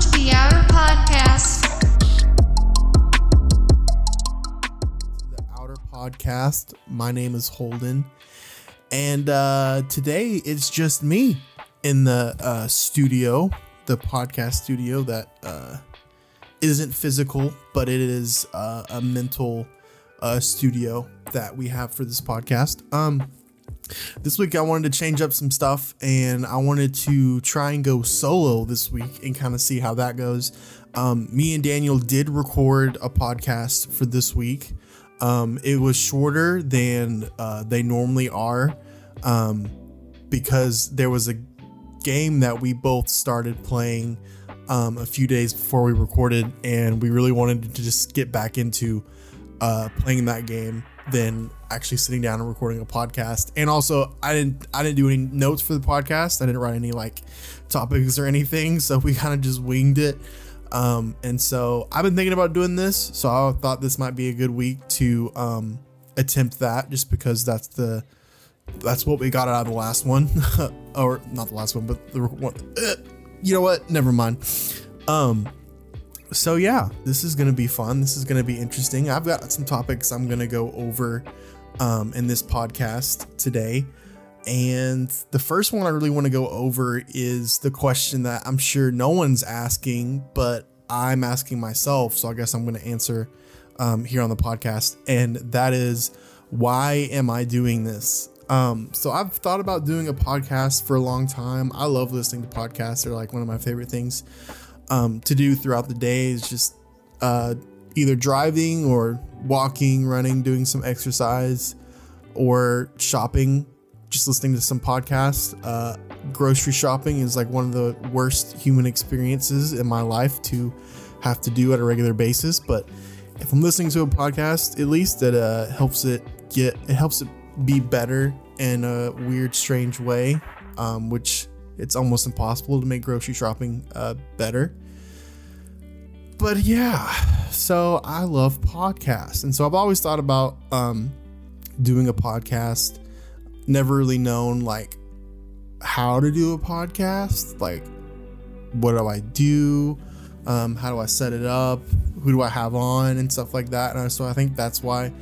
The Outer Podcast. the Outer Podcast. My name is Holden, and uh, today it's just me in the uh, studio, the podcast studio that uh, isn't physical, but it is uh, a mental uh, studio that we have for this podcast. Um, this week I wanted to change up some stuff, and I wanted to try and go solo this week and kind of see how that goes. Um, me and Daniel did record a podcast for this week. Um, it was shorter than uh, they normally are um, because there was a game that we both started playing um, a few days before we recorded, and we really wanted to just get back into uh, playing that game than actually sitting down and recording a podcast. And also, I didn't I didn't do any notes for the podcast. I didn't write any like topics or anything, so we kind of just winged it. Um, and so I've been thinking about doing this, so I thought this might be a good week to um, attempt that, just because that's the that's what we got out of the last one, or not the last one, but the one. Uh, you know what? Never mind. Um, so yeah, this is gonna be fun. This is gonna be interesting. I've got some topics I'm gonna go over um, in this podcast today. And the first one I really want to go over is the question that I'm sure no one's asking, but I'm asking myself. So I guess I'm going to answer um, here on the podcast. And that is, why am I doing this? Um, so I've thought about doing a podcast for a long time. I love listening to podcasts. They're like one of my favorite things um, to do throughout the day. Is just uh, either driving or walking, running, doing some exercise, or shopping just listening to some podcasts. Uh, grocery shopping is like one of the worst human experiences in my life to have to do at a regular basis. But if I'm listening to a podcast, at least it uh, helps it get it helps it be better in a weird, strange way, um, which it's almost impossible to make grocery shopping uh, better. But yeah, so I love podcasts, and so I've always thought about um, doing a podcast never really known like how to do a podcast like what do i do? Um, how do i set it up? Who do i have on? And stuff like that. And so i think that's why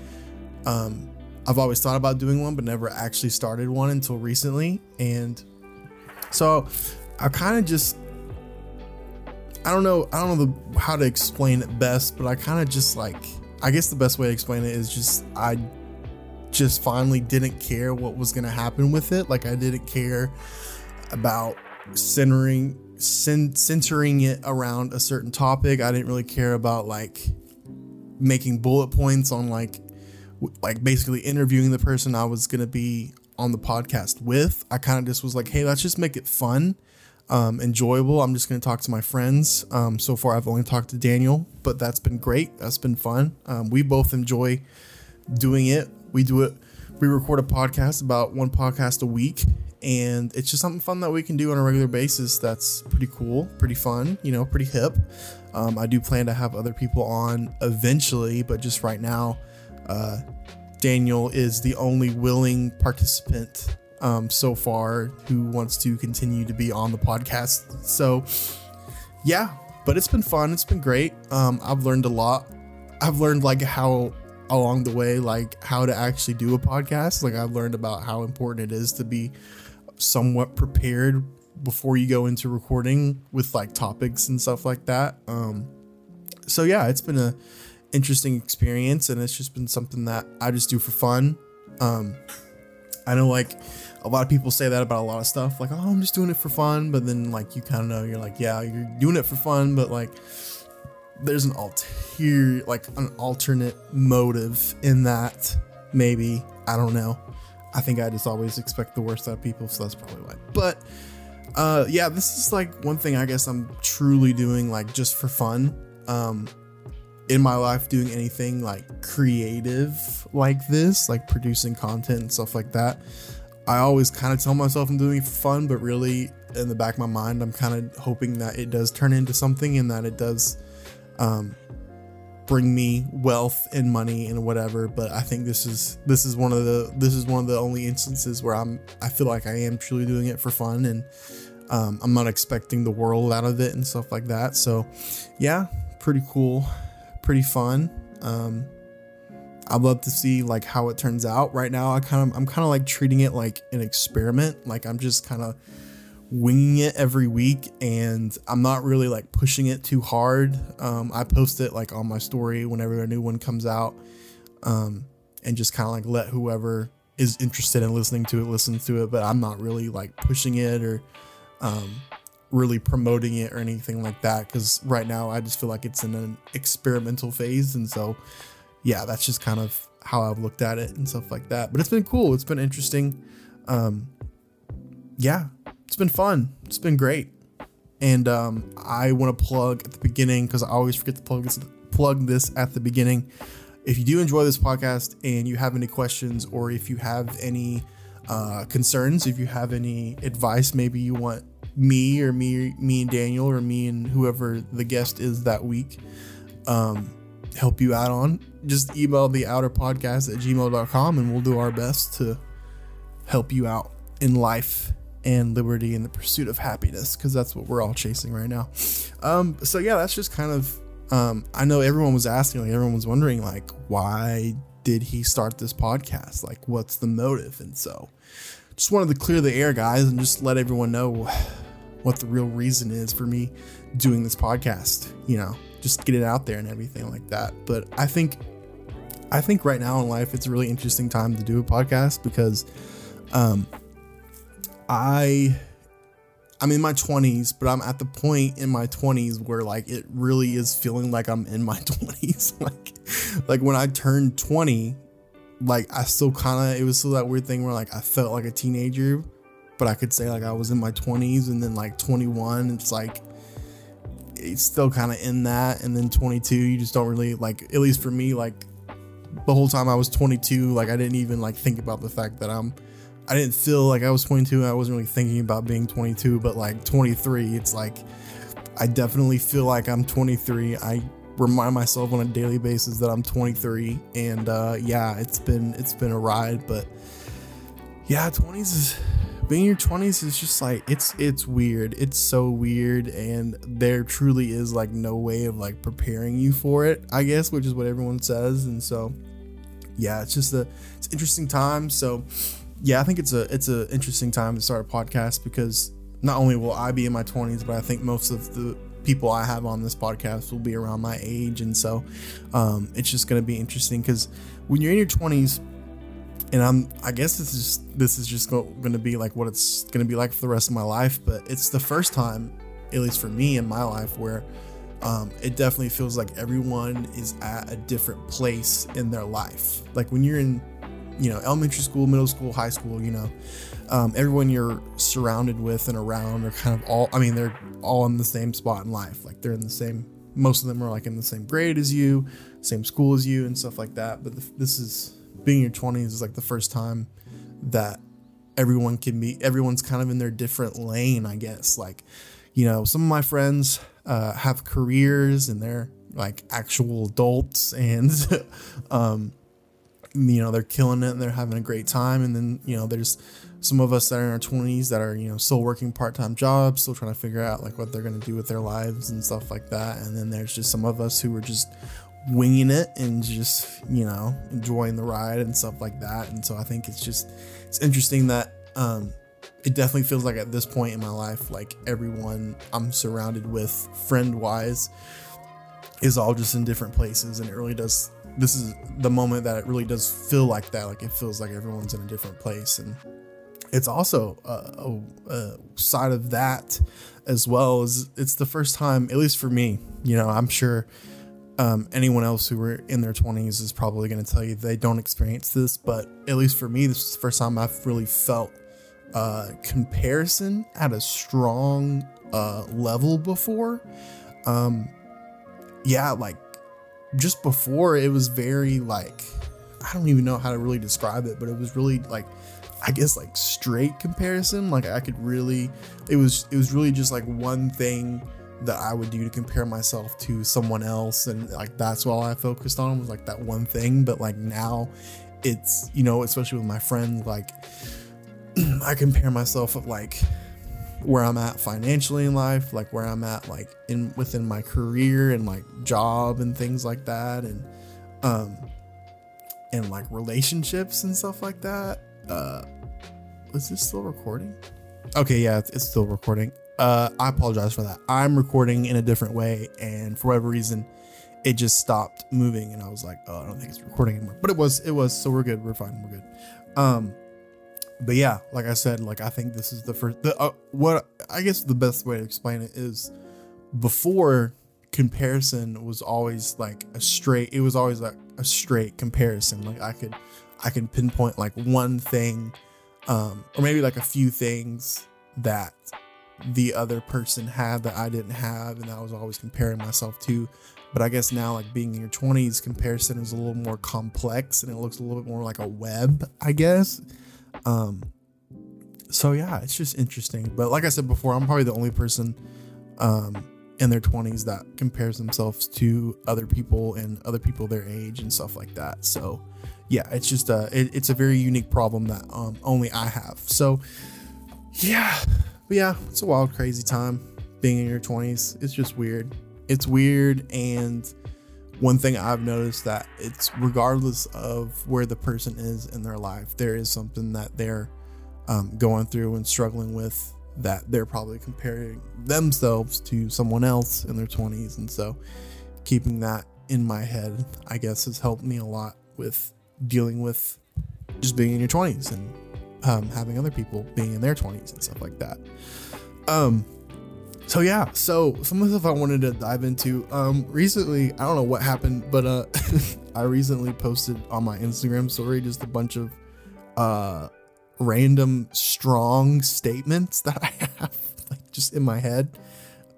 um, i've always thought about doing one but never actually started one until recently. And so i kind of just i don't know i don't know the, how to explain it best but i kind of just like i guess the best way to explain it is just i just finally didn't care what was going to happen with it. Like I didn't care about centering centering it around a certain topic. I didn't really care about like making bullet points on like like basically interviewing the person I was going to be on the podcast with. I kind of just was like, "Hey, let's just make it fun." Um, enjoyable. I'm just going to talk to my friends. Um, so far, I've only talked to Daniel, but that's been great. That's been fun. Um, we both enjoy doing it we do it we record a podcast about one podcast a week and it's just something fun that we can do on a regular basis that's pretty cool pretty fun you know pretty hip um, i do plan to have other people on eventually but just right now uh, daniel is the only willing participant um, so far who wants to continue to be on the podcast. So yeah but it's been fun. It's been great. Um, i've learned a lot. I've learned like how along the way like how to actually do a podcast. Like i've learned about how important it is to be somewhat prepared before you go into recording with like topics and stuff like that. Um so yeah it's been a interesting experience and it's just been something that i just do for fun. Um i know like a lot of people say that about a lot of stuff like oh i'm just doing it for fun but then like you kind of know you're like yeah you're doing it for fun but like there's an ulterior like an alternate motive in that maybe. I don't know. I think i just always expect the worst out of people so that's probably why. But uh yeah this is like one thing i guess i'm truly doing like just for fun um in my life doing anything like creative like this like producing content and stuff like that i always kind of tell myself i'm doing it for fun but really in the back of my mind i'm kind of hoping that it does turn into something and that it does um, bring me wealth and money and whatever. But I think this is this is one of the this is one of the only instances where I'm I feel like I am truly doing it for fun and Um, I'm not expecting the world out of it and stuff like that. So, yeah, pretty cool, pretty fun. Um, I'd love to see like how it turns out. Right now, I kind of I'm kind of like treating it like an experiment. Like I'm just kind of winging it every week, and I'm not really like pushing it too hard. Um, I post it like on my story whenever a new one comes out, um, and just kind of like let whoever is interested in listening to it listen to it. But I'm not really like pushing it or um, really promoting it or anything like that because right now I just feel like it's in an experimental phase, and so yeah, that's just kind of how I've looked at it and stuff like that. But it's been cool. It's been interesting. Um, yeah, it's been fun. It's been great. And um, I want to plug at the beginning because I always forget to plug this, plug this at the beginning. If you do enjoy this podcast and you have any questions or if you have any uh, concerns, if you have any advice, maybe you want me or me, me and Daniel or me and whoever the guest is that week, um, help you out on, just email the outer podcast at gmail.com and we'll do our best to help you out in life and liberty and the pursuit of happiness because that's what we're all chasing right now. Um, so yeah, that's just kind of um, I know everyone was asking, like everyone was wondering, like why did he start this podcast? Like what's the motive? And so just wanted to clear the air, guys, and just let everyone know what the real reason is for me doing this podcast. You know, just get it out there and everything like that. But I think I think right now in life it's a really interesting time to do a podcast because um I I'm in my 20s, but I'm at the point in my 20s where like it really is feeling like I'm in my 20s. like like when I turned 20, like I still kind of it was still that weird thing where like I felt like a teenager, but I could say like I was in my 20s and then like 21 it's like it's still kind of in that and then 22 you just don't really like at least for me like the whole time I was 22 like I didn't even like think about the fact that I'm I didn't feel like I was 22 I wasn't really thinking about being 22 but like 23 it's like I definitely feel like I'm 23 I remind myself on a daily basis that I'm 23 and uh yeah it's been it's been a ride but yeah 20s is being in your 20s is just like it's it's weird. It's so weird and there truly is like no way of like preparing you for it i guess which is what everyone says and so yeah it's just a it's interesting time. So yeah i think it's a it's a interesting time to start a podcast because not only will i be in my 20s but i think most of the people i have on this podcast will be around my age and so um, it's just going to be interesting because when you're in your 20s and I'm I guess this is this is just going to be like what it's going to be like for the rest of my life. But it's the first time, at least for me in my life, where um, it definitely feels like everyone is at a different place in their life. Like when you're in, you know, elementary school, middle school, high school, you know, um, everyone you're surrounded with and around are kind of all. I mean, they're all in the same spot in life. Like they're in the same. Most of them are like in the same grade as you, same school as you, and stuff like that. But this is being in your 20s is like the first time that everyone can be everyone's kind of in their different lane i guess. Like you know some of my friends uh, have careers and they're like actual adults and um, you know they're killing it and they're having a great time. And then you know there's some of us that are in our 20s that are you know still working part-time jobs still trying to figure out like what they're going to do with their lives and stuff like that. And then there's just some of us who are just winging it and just you know enjoying the ride and stuff like that. And so i think it's just it's interesting that um it definitely feels like at this point in my life like everyone i'm surrounded with friend wise is all just in different places. And it really does this is the moment that it really does feel like that. Like it feels like everyone's in a different place. And it's also a, a, a side of that as well as it's the first time at least for me you know i'm sure um, anyone else who were in their 20s is probably going to tell you they don't experience this, but at least for me, this is the first time I've really felt uh, comparison at a strong uh, level before. Um, yeah, like just before, it was very like, I don't even know how to really describe it, but it was really like, I guess like straight comparison. Like I could really, it was, it was really just like one thing that I would do to compare myself to someone else. And like that's all I focused on was like that one thing. But like now it's, you know, especially with my friends, like I compare myself with like where I'm at financially in life, like where I'm at like in within my career and like job and things like that and um and like relationships and stuff like that. Uh is this still recording? Okay, yeah, it's still recording. Uh I apologize for that. I'm recording in a different way and for whatever reason it just stopped moving and I was like, "Oh, I don't think it's recording anymore." But it was it was so we're good. We're fine. We're good. Um but yeah, like I said, like I think this is the first. The uh, what I guess the best way to explain it is before comparison was always like a straight. It was always like a straight comparison. Like I could, I could pinpoint like one thing, um, or maybe like a few things that the other person had that I didn't have, and I was always comparing myself to. But I guess now, like being in your 20s, comparison is a little more complex and it looks a little bit more like a web, I guess. Um, so yeah, it's just interesting. But like I said before, I'm probably the only person um, in their 20s that compares themselves to other people and other people their age and stuff like that. So yeah, it's just a it, it's a very unique problem that um, only I have. So yeah, but yeah, it's a wild, crazy time being in your 20s. It's just weird. It's weird and one thing I've noticed that it's regardless of where the person is in their life, there is something that they're um, going through and struggling with that they're probably comparing themselves to someone else in their 20s. And so keeping that in my head, I guess, has helped me a lot with dealing with just being in your 20s and um, having other people being in their 20s and stuff like that. Um, so yeah, so some of the stuff I wanted to dive into. Um, recently, I don't know what happened, but uh, I recently posted on my Instagram story just a bunch of uh random strong statements that I have like just in my head.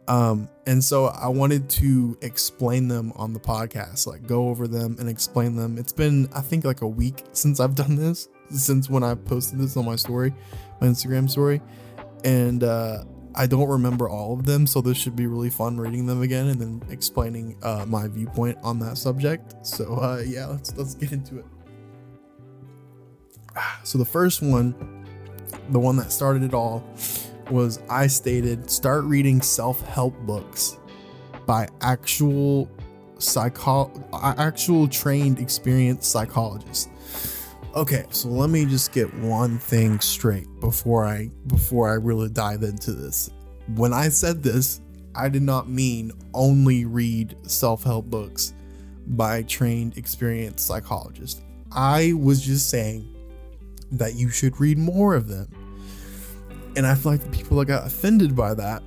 Um, and so I wanted to explain them on the podcast, like go over them and explain them. It's been, I think, like a week since I've done this, since when I posted this on my story, my Instagram story. And uh, I don't remember all of them, so this should be really fun reading them again and then explaining uh, my viewpoint on that subject. So uh, yeah, let's let's get into it. So the first one, the one that started it all, was I stated start reading self-help books by actual psycho actual trained experienced psychologists okay so let me just get one thing straight before i before i really dive into this. When i said this i did not mean only read self-help books by trained experienced psychologists i was just saying that you should read more of them. And i feel like the people that got offended by that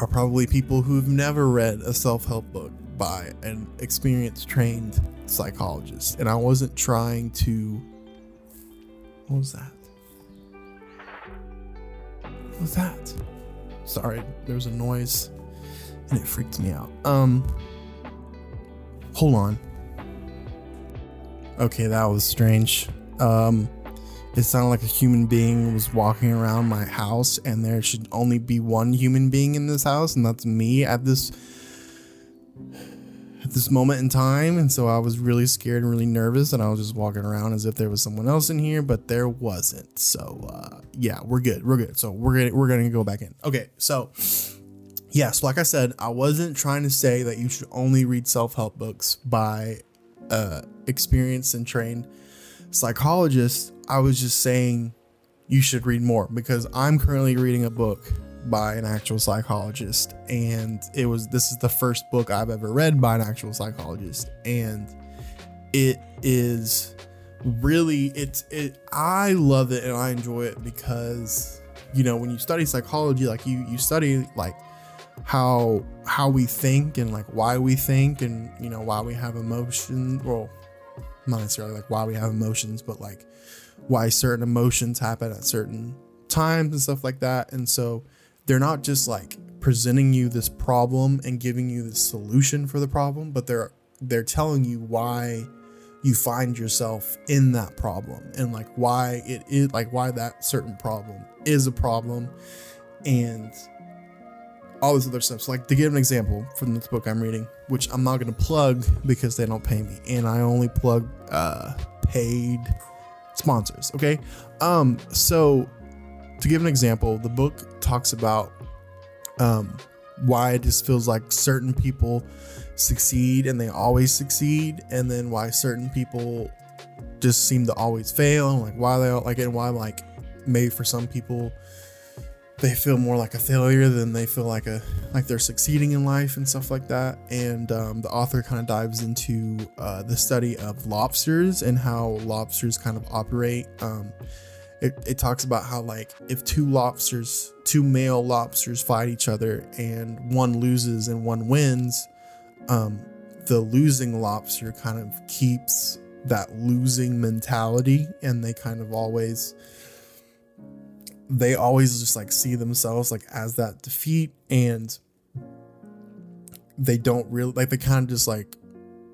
are probably people who've never read a self-help book by an experienced trained psychologist. And i wasn't trying to what was that? What was that? Sorry there was a noise and it freaked me out. Um hold on. Okay that was strange. Um it sounded like a human being was walking around my house and there should only be one human being in this house and that's me at this at this moment in time and so i was really scared and really nervous and i was just walking around as if there was someone else in here but there wasn't. So uh, yeah we're good we're good. So we're gonna we're gonna go back in. Okay so yes like i said i wasn't trying to say that you should only read self-help books by uh experienced and trained psychologists. I was just saying you should read more because I'm currently reading a book by an actual psychologist and it was this is the first book I've ever read by an actual psychologist and it is really it's it I love it and I enjoy it because you know when you study psychology like you you study like how how we think and like why we think and you know why we have emotions well not necessarily like why we have emotions but like why certain emotions happen at certain times and stuff like that. And so they're not just like presenting you this problem and giving you the solution for the problem, but they're they're telling you why you find yourself in that problem and like why it is like why that certain problem is a problem and all this other stuff. So like to give an example from this book I'm reading, which I'm not gonna plug because they don't pay me, and I only plug uh paid sponsors. Okay. Um, so to give an example, the book talks about um, why it just feels like certain people succeed and they always succeed, and then why certain people just seem to always fail, and like why they like and why like maybe for some people they feel more like a failure than they feel like a like they're succeeding in life and stuff like that. And um, the author kind of dives into uh, the study of lobsters and how lobsters kind of operate um, it, it talks about how like if two lobsters two male lobsters fight each other and one loses and one wins um, the losing lobster kind of keeps that losing mentality and they kind of always they always just like see themselves like as that defeat and they don't really like they kind of just like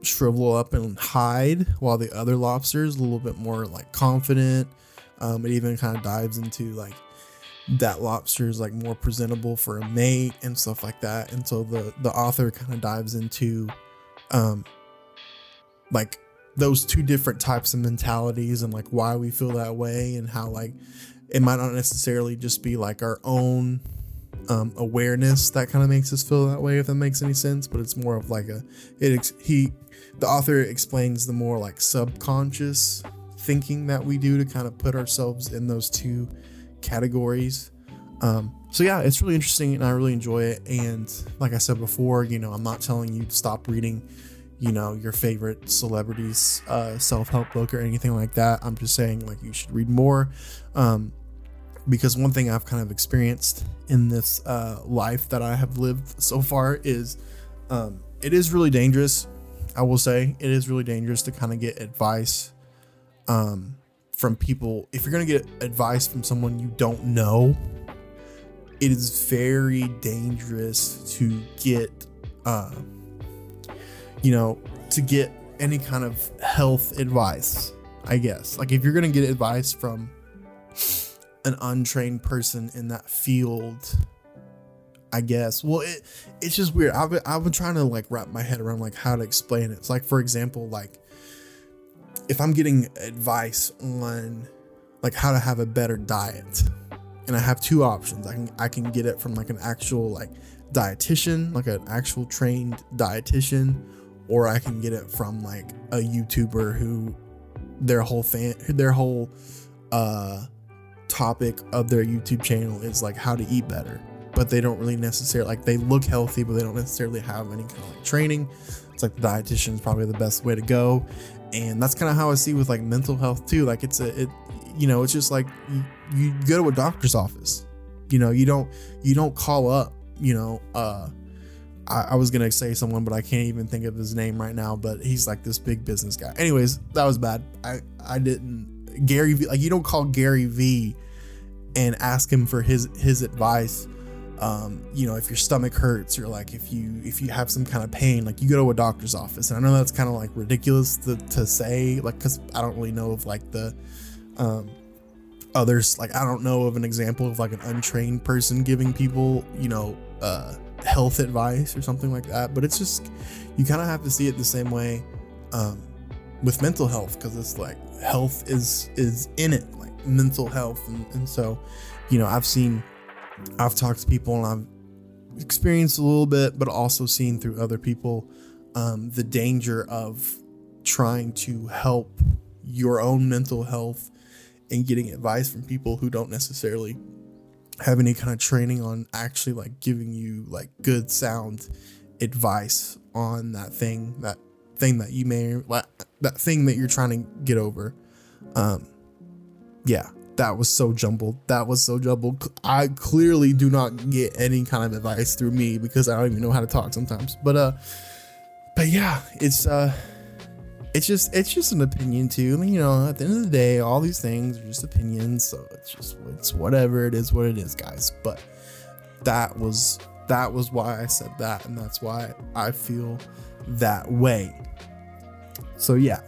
shrivel up and hide while the other lobsters a little bit more like confident um, it even kind of dives into like that lobster is like more presentable for a mate and stuff like that. And so the the author kind of dives into um like those two different types of mentalities and like why we feel that way and how like it might not necessarily just be like our own um, awareness that kind of makes us feel that way if that makes any sense but it's more of like a it he the author explains the more like subconscious thinking that we do to kind of put ourselves in those two categories. Um, so yeah it's really interesting and i really enjoy it. And like i said before you know i'm not telling you to stop reading you know your favorite celebrities uh, self-help book or anything like that. I'm just saying like you should read more. Um, because one thing I've kind of experienced in this uh, life that I have lived so far is um, it is really dangerous. I will say. It is really dangerous to kind of get advice um, from people. If you're going to get advice from someone you don't know, it is very dangerous to get, uh, you know, to get any kind of health advice, I guess. Like if you're going to get advice from, an untrained person in that field I guess. Well, it it's just weird. I've been, I've been trying to like wrap my head around like how to explain it. It's like for example, like if I'm getting advice on like how to have a better diet, and I have two options. I can I can get it from like an actual like dietitian, like an actual trained dietitian, or I can get it from like a YouTuber who their whole fan their whole uh topic of their YouTube channel is like how to eat better, but they don't really necessarily like they look healthy, but they don't necessarily have any kind of like training. It's like the dietitian is probably the best way to go, and that's kind of how I see with like mental health too. Like it's a it, you know, it's just like you, you go to a doctor's office. You know, you don't you don't call up. You know, uh, I, I was gonna say someone, but I can't even think of his name right now. But he's like this big business guy. Anyways, that was bad. I I didn't Gary V. Like you don't call Gary V. and ask him for his his advice. Um, you know, if your stomach hurts or like if you if you have some kind of pain, like you go to a doctor's office. And I know that's kind of like ridiculous to, to say, like because I don't really know of like the um, others. Like I don't know of an example of like an untrained person giving people, you know, uh, health advice or something like that. But it's just you kind of have to see it the same way. Um, with mental health because it's like health is is in it like mental health and, and so you know i've seen i've talked to people and i've experienced a little bit but also seen through other people um, the danger of trying to help your own mental health and getting advice from people who don't necessarily have any kind of training on actually like giving you like good sound advice on that thing that thing that you may that thing that you're trying to get over. Um, yeah, that was so jumbled. That was so jumbled. I clearly do not get any kind of advice through me because I don't even know how to talk sometimes. But uh, but yeah, it's uh, it's just it's just an opinion too. You know, at the end of the day, all these things are just opinions. So it's just it's whatever it is, what it is, guys. But that was that was why I said that, and that's why I feel that way. So yeah,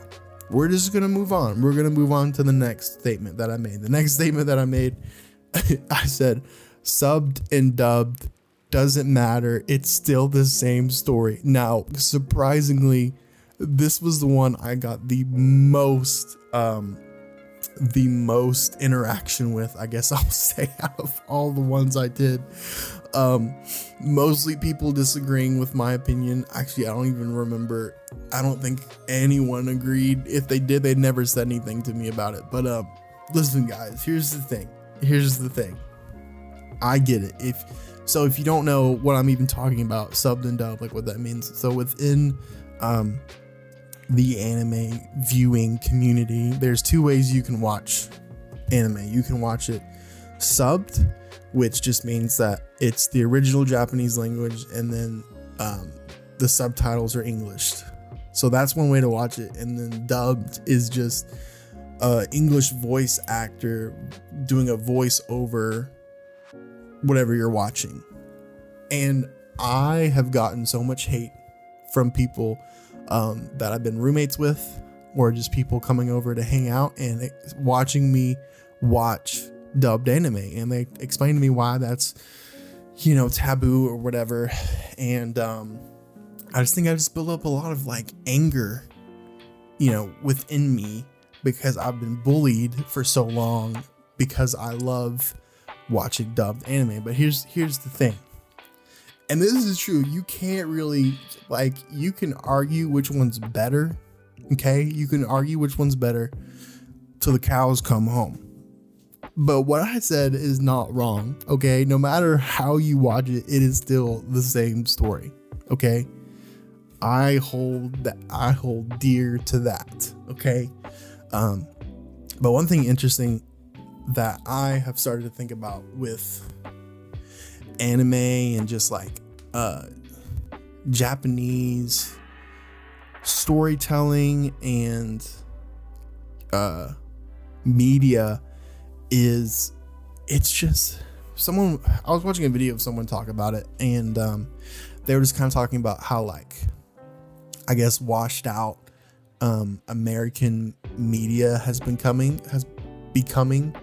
we're just gonna move on. We're gonna move on to the next statement that I made. The next statement that I made, I said, subbed and dubbed doesn't matter. It's still the same story. Now, surprisingly, this was the one I got the most um the most interaction with, I guess I'll say, out of all the ones I did. Um, mostly people disagreeing with my opinion. Actually, I don't even remember. I don't think anyone agreed. If they did, they never said anything to me about it. But um, listen, guys, here's the thing. Here's the thing. I get it. If so, if you don't know what I'm even talking about, subbed and dubbed, like what that means. So within um the anime viewing community, there's two ways you can watch anime. You can watch it subbed, which just means that it's the original Japanese language and then um, the subtitles are Englished. So that's one way to watch it. And then dubbed is just a English voice actor doing a voice over whatever you're watching. And I have gotten so much hate from people um, that I've been roommates with, or just people coming over to hang out and watching me watch dubbed anime. And they explain to me why that's, you know, taboo or whatever. And um, I just think I just built up a lot of like anger, you know, within me because I've been bullied for so long because I love watching dubbed anime. But here's here's the thing and this is true. You can't really like you can argue which one's better okay? You can argue which one's better till the cows come home. But what i said is not wrong okay? No matter how you watch it it is still the same story okay? I hold that i hold dear to that okay? Um but one thing interesting that i have started to think about with anime and just like uh Japanese storytelling and uh media is it's just someone I was watching a video of someone talk about it and um they were just kind of talking about how like I guess washed out um American media has been coming has becoming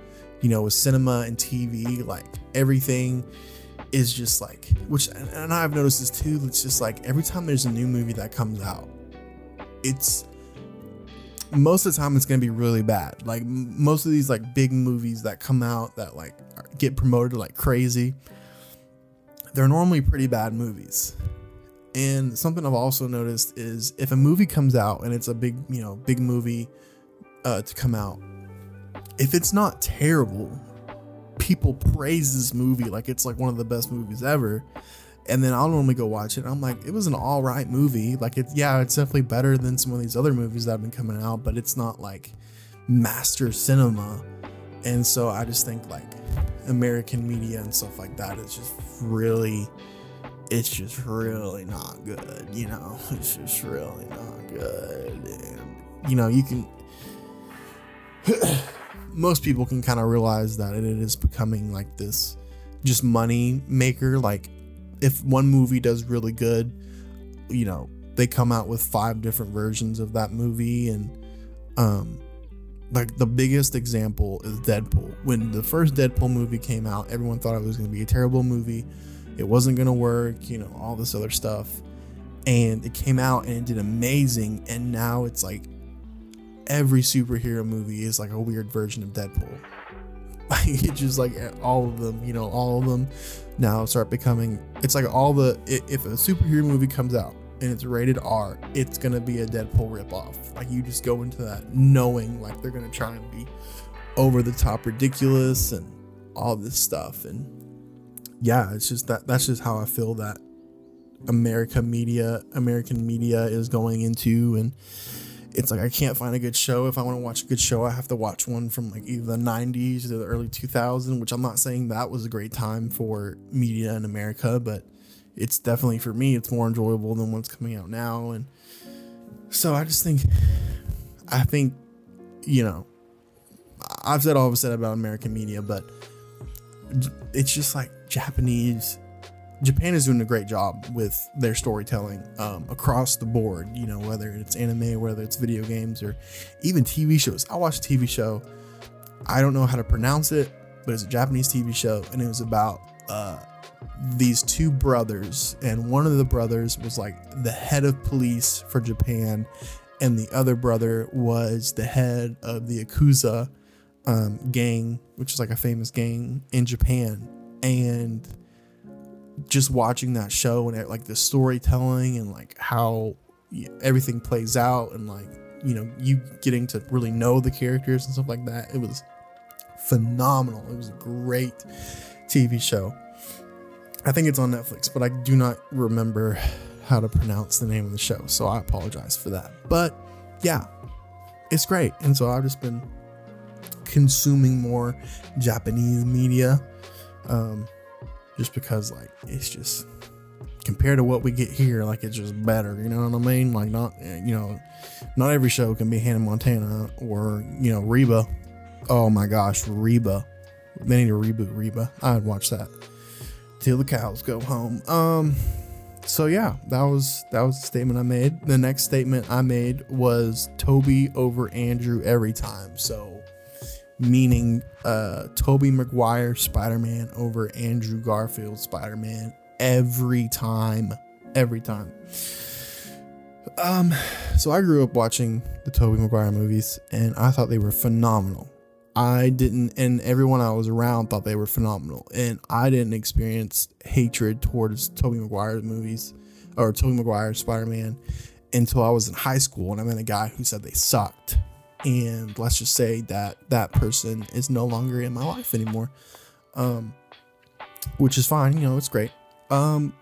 you know with cinema and TV like everything is just like which and I've noticed this too it's just like every time there's a new movie that comes out it's most of the time it's going to be really bad. Like most of these like big movies that come out that like get promoted like crazy they're normally pretty bad movies. And something I've also noticed is if a movie comes out and it's a big you know big movie uh, to come out if it's not terrible people praise this movie like it's like one of the best movies ever. And then I'll normally go watch it. I'm like, it was an all right movie. Like it's yeah, it's definitely better than some of these other movies that have been coming out, but it's not like master cinema. And so I just think like American media and stuff like that is just really it's just really not good, you know. It's just really not good. And you know, you can most people can kind of realize that it is becoming like this just money maker. Like if one movie does really good, you know, they come out with five different versions of that movie and um like the biggest example is Deadpool. When the first Deadpool movie came out, everyone thought it was going to be a terrible movie. It wasn't going to work, you know, all this other stuff. And it came out and it did amazing and now it's like every superhero movie is like a weird version of Deadpool. It's just like all of them, you know, all of them now start becoming. It's like all the if a superhero movie comes out and it's rated R, it's gonna be a Deadpool ripoff. Like you just go into that knowing like they're gonna try and be over the top ridiculous and all this stuff. And yeah, it's just that that's just how I feel that America media, American media is going into and it's like I can't find a good show. If I want to watch a good show, I have to watch one from like either the 90s or the early 2000s, which I'm not saying that was a great time for media in America, but it's definitely for me, it's more enjoyable than what's coming out now. And so I just think, I think, you know, I've said all I've said about American media, but it's just like Japanese Japan is doing a great job with their storytelling um, across the board. You know, whether it's anime, whether it's video games, or even TV shows. I watched a TV show. I don't know how to pronounce it, but it's a Japanese TV show, and it was about uh, these two brothers, and one of the brothers was like the head of police for Japan, and the other brother was the head of the Yakuza um, gang, which is like a famous gang in Japan, and just watching that show and like the storytelling and like how everything plays out and like you know you getting to really know the characters and stuff like that. It was phenomenal. It was a great TV show. I think it's on Netflix, but I do not remember how to pronounce the name of the show, so I apologize for that. But yeah, it's great. And so I've just been consuming more Japanese media. Um, just because like it's just compared to what we get here, like it's just better. You know what I mean? Like not you know, not every show can be Hannah Montana or you know Reba. Oh my gosh, Reba. They need to reboot Reba. I'd watch that till the cows go home. Um, so yeah, that was that was the statement I made. The next statement I made was Tobey over Andrew every time. So meaning uh Tobey Maguire Spider-Man over Andrew Garfield Spider-Man every time. Every time. Um so I grew up watching the Tobey Maguire movies and I thought they were phenomenal. I didn't, and everyone I was around thought they were phenomenal. And I didn't experience hatred towards Tobey Maguire's movies or Tobey Maguire Spider Man until I was in high school and I met a guy who said they sucked. And let's just say that that person is no longer in my life anymore, um, which is fine. You know, it's great. Um,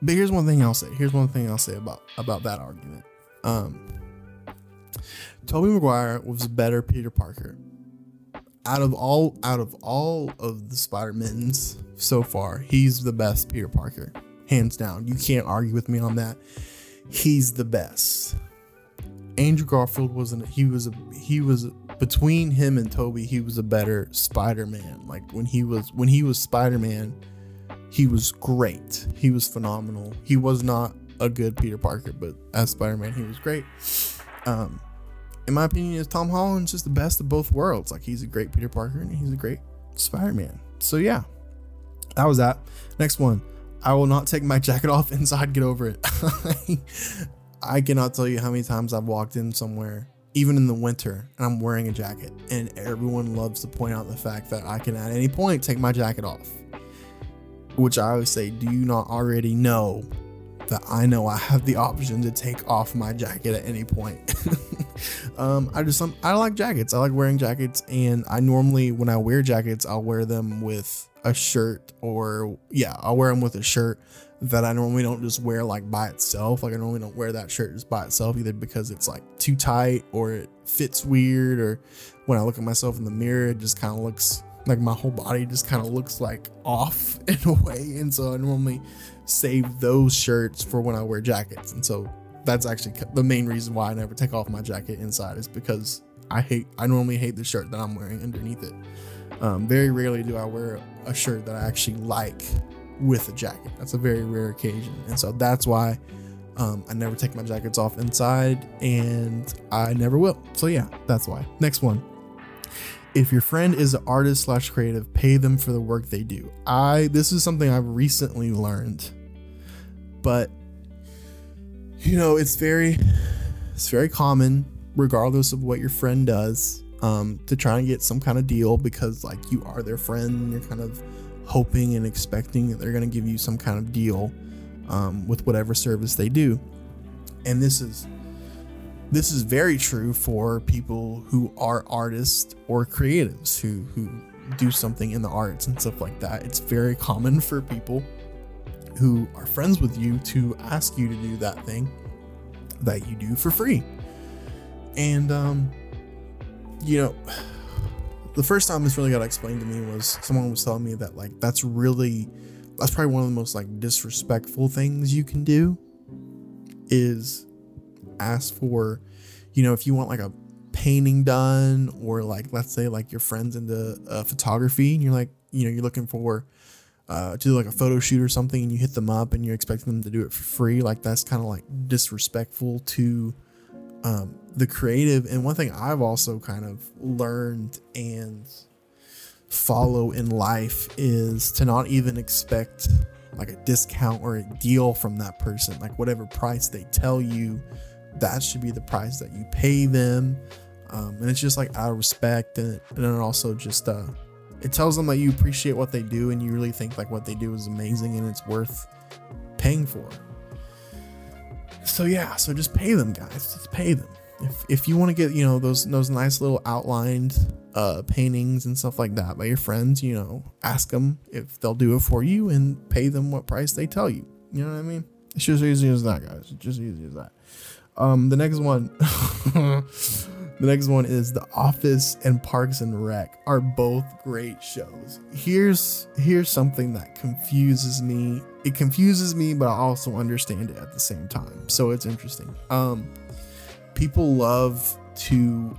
but here's one thing I'll say. Here's one thing I'll say about about that argument. Um, Tobey Maguire was a better Peter Parker out of all out of all of the Spider-Mans so far, he's the best Peter Parker. Hands down. You can't argue with me on that. He's the best. Andrew Garfield wasn't he was a he was between him and Tobey. he was a better Spider-Man. Like when he was when he was Spider-Man, he was great. He was phenomenal. He was not a good Peter Parker, but as Spider-Man, he was great. Um in my opinion, is Tom Holland's just the best of both worlds. Like he's a great Peter Parker and he's a great Spider-Man. So yeah, that was that. Next one. I will not take my jacket off inside. Get over it. I cannot tell you how many times I've walked in somewhere, even in the winter, and I'm wearing a jacket, and everyone loves to point out the fact that I can at any point take my jacket off. Which I always say, do you not already know that I know I have the option to take off my jacket at any point. um, I just I like jackets. I like wearing jackets, and I normally when I wear jackets, I'll wear them with a shirt or yeah, I'll wear them with a shirt that I normally don't just wear like by itself. Like I normally don't wear that shirt just by itself either because it's like too tight or it fits weird or when I look at myself in the mirror, it just kind of looks like my whole body just kind of looks like off in a way. And so I normally save those shirts for when I wear jackets. And so that's actually the main reason why I never take off my jacket inside is because I hate, I normally hate the shirt that I'm wearing underneath it. Um, very rarely do I wear a shirt that I actually like with a jacket. That's a very rare occasion. And so that's why um, I never take my jackets off inside and I never will. So yeah, that's why. Next one if your friend is an artist slash creative, pay them for the work they do. I this is something I've recently learned, but you know it's very it's very common, regardless of what your friend does, um, to try and get some kind of deal because like you are their friend, and you're kind of hoping and expecting that they're going to give you some kind of deal um, with whatever service they do, and this is this is very true for people who are artists or creatives who who do something in the arts and stuff like that. It's very common for people who are friends with you to ask you to do that thing that you do for free. And um you know, the first time this really got explained to me was someone was telling me that like that's really that's probably one of the most like disrespectful things you can do is ask for, you know, if you want like a painting done or like let's say like your friends into uh, photography and you're like, you know, you're looking for uh, to do like a photo shoot or something and you hit them up and you're expecting them to do it for free, like that's kind of like disrespectful to um, the creative. And one thing I've also kind of learned and follow in life is to not even expect like a discount or a deal from that person, like whatever price they tell you that should be the price that you pay them. Um, and it's just like out of respect and, and then also just uh it tells them that you appreciate what they do and you really think like what they do is amazing and it's worth paying for. So yeah, so just pay them guys. Just pay them. If if you want to get, you know, those those nice little outlined uh paintings and stuff like that by your friends, you know, ask them if they'll do it for you and pay them what price they tell you. You know what I mean? It's just as easy as that, guys. It's just as easy as that. Um, the next one, the next one is The Office and Parks and Rec are both great shows. Here's here's something that confuses me. It confuses me, but I also understand it at the same time. So it's interesting. Um, people love to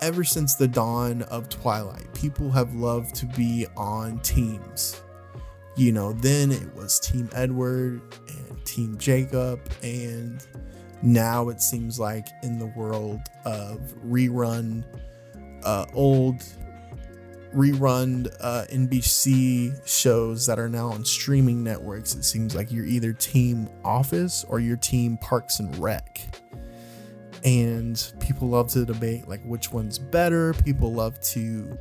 ever since the dawn of Twilight, people have loved to be on teams. You know, then it was Team Edward and Team Jacob and now it seems like in the world of rerun uh, old rerun uh, NBC shows that are now on streaming networks, it seems like you're either team Office or you're team Parks and Rec. And people love to debate like which one's better. People love to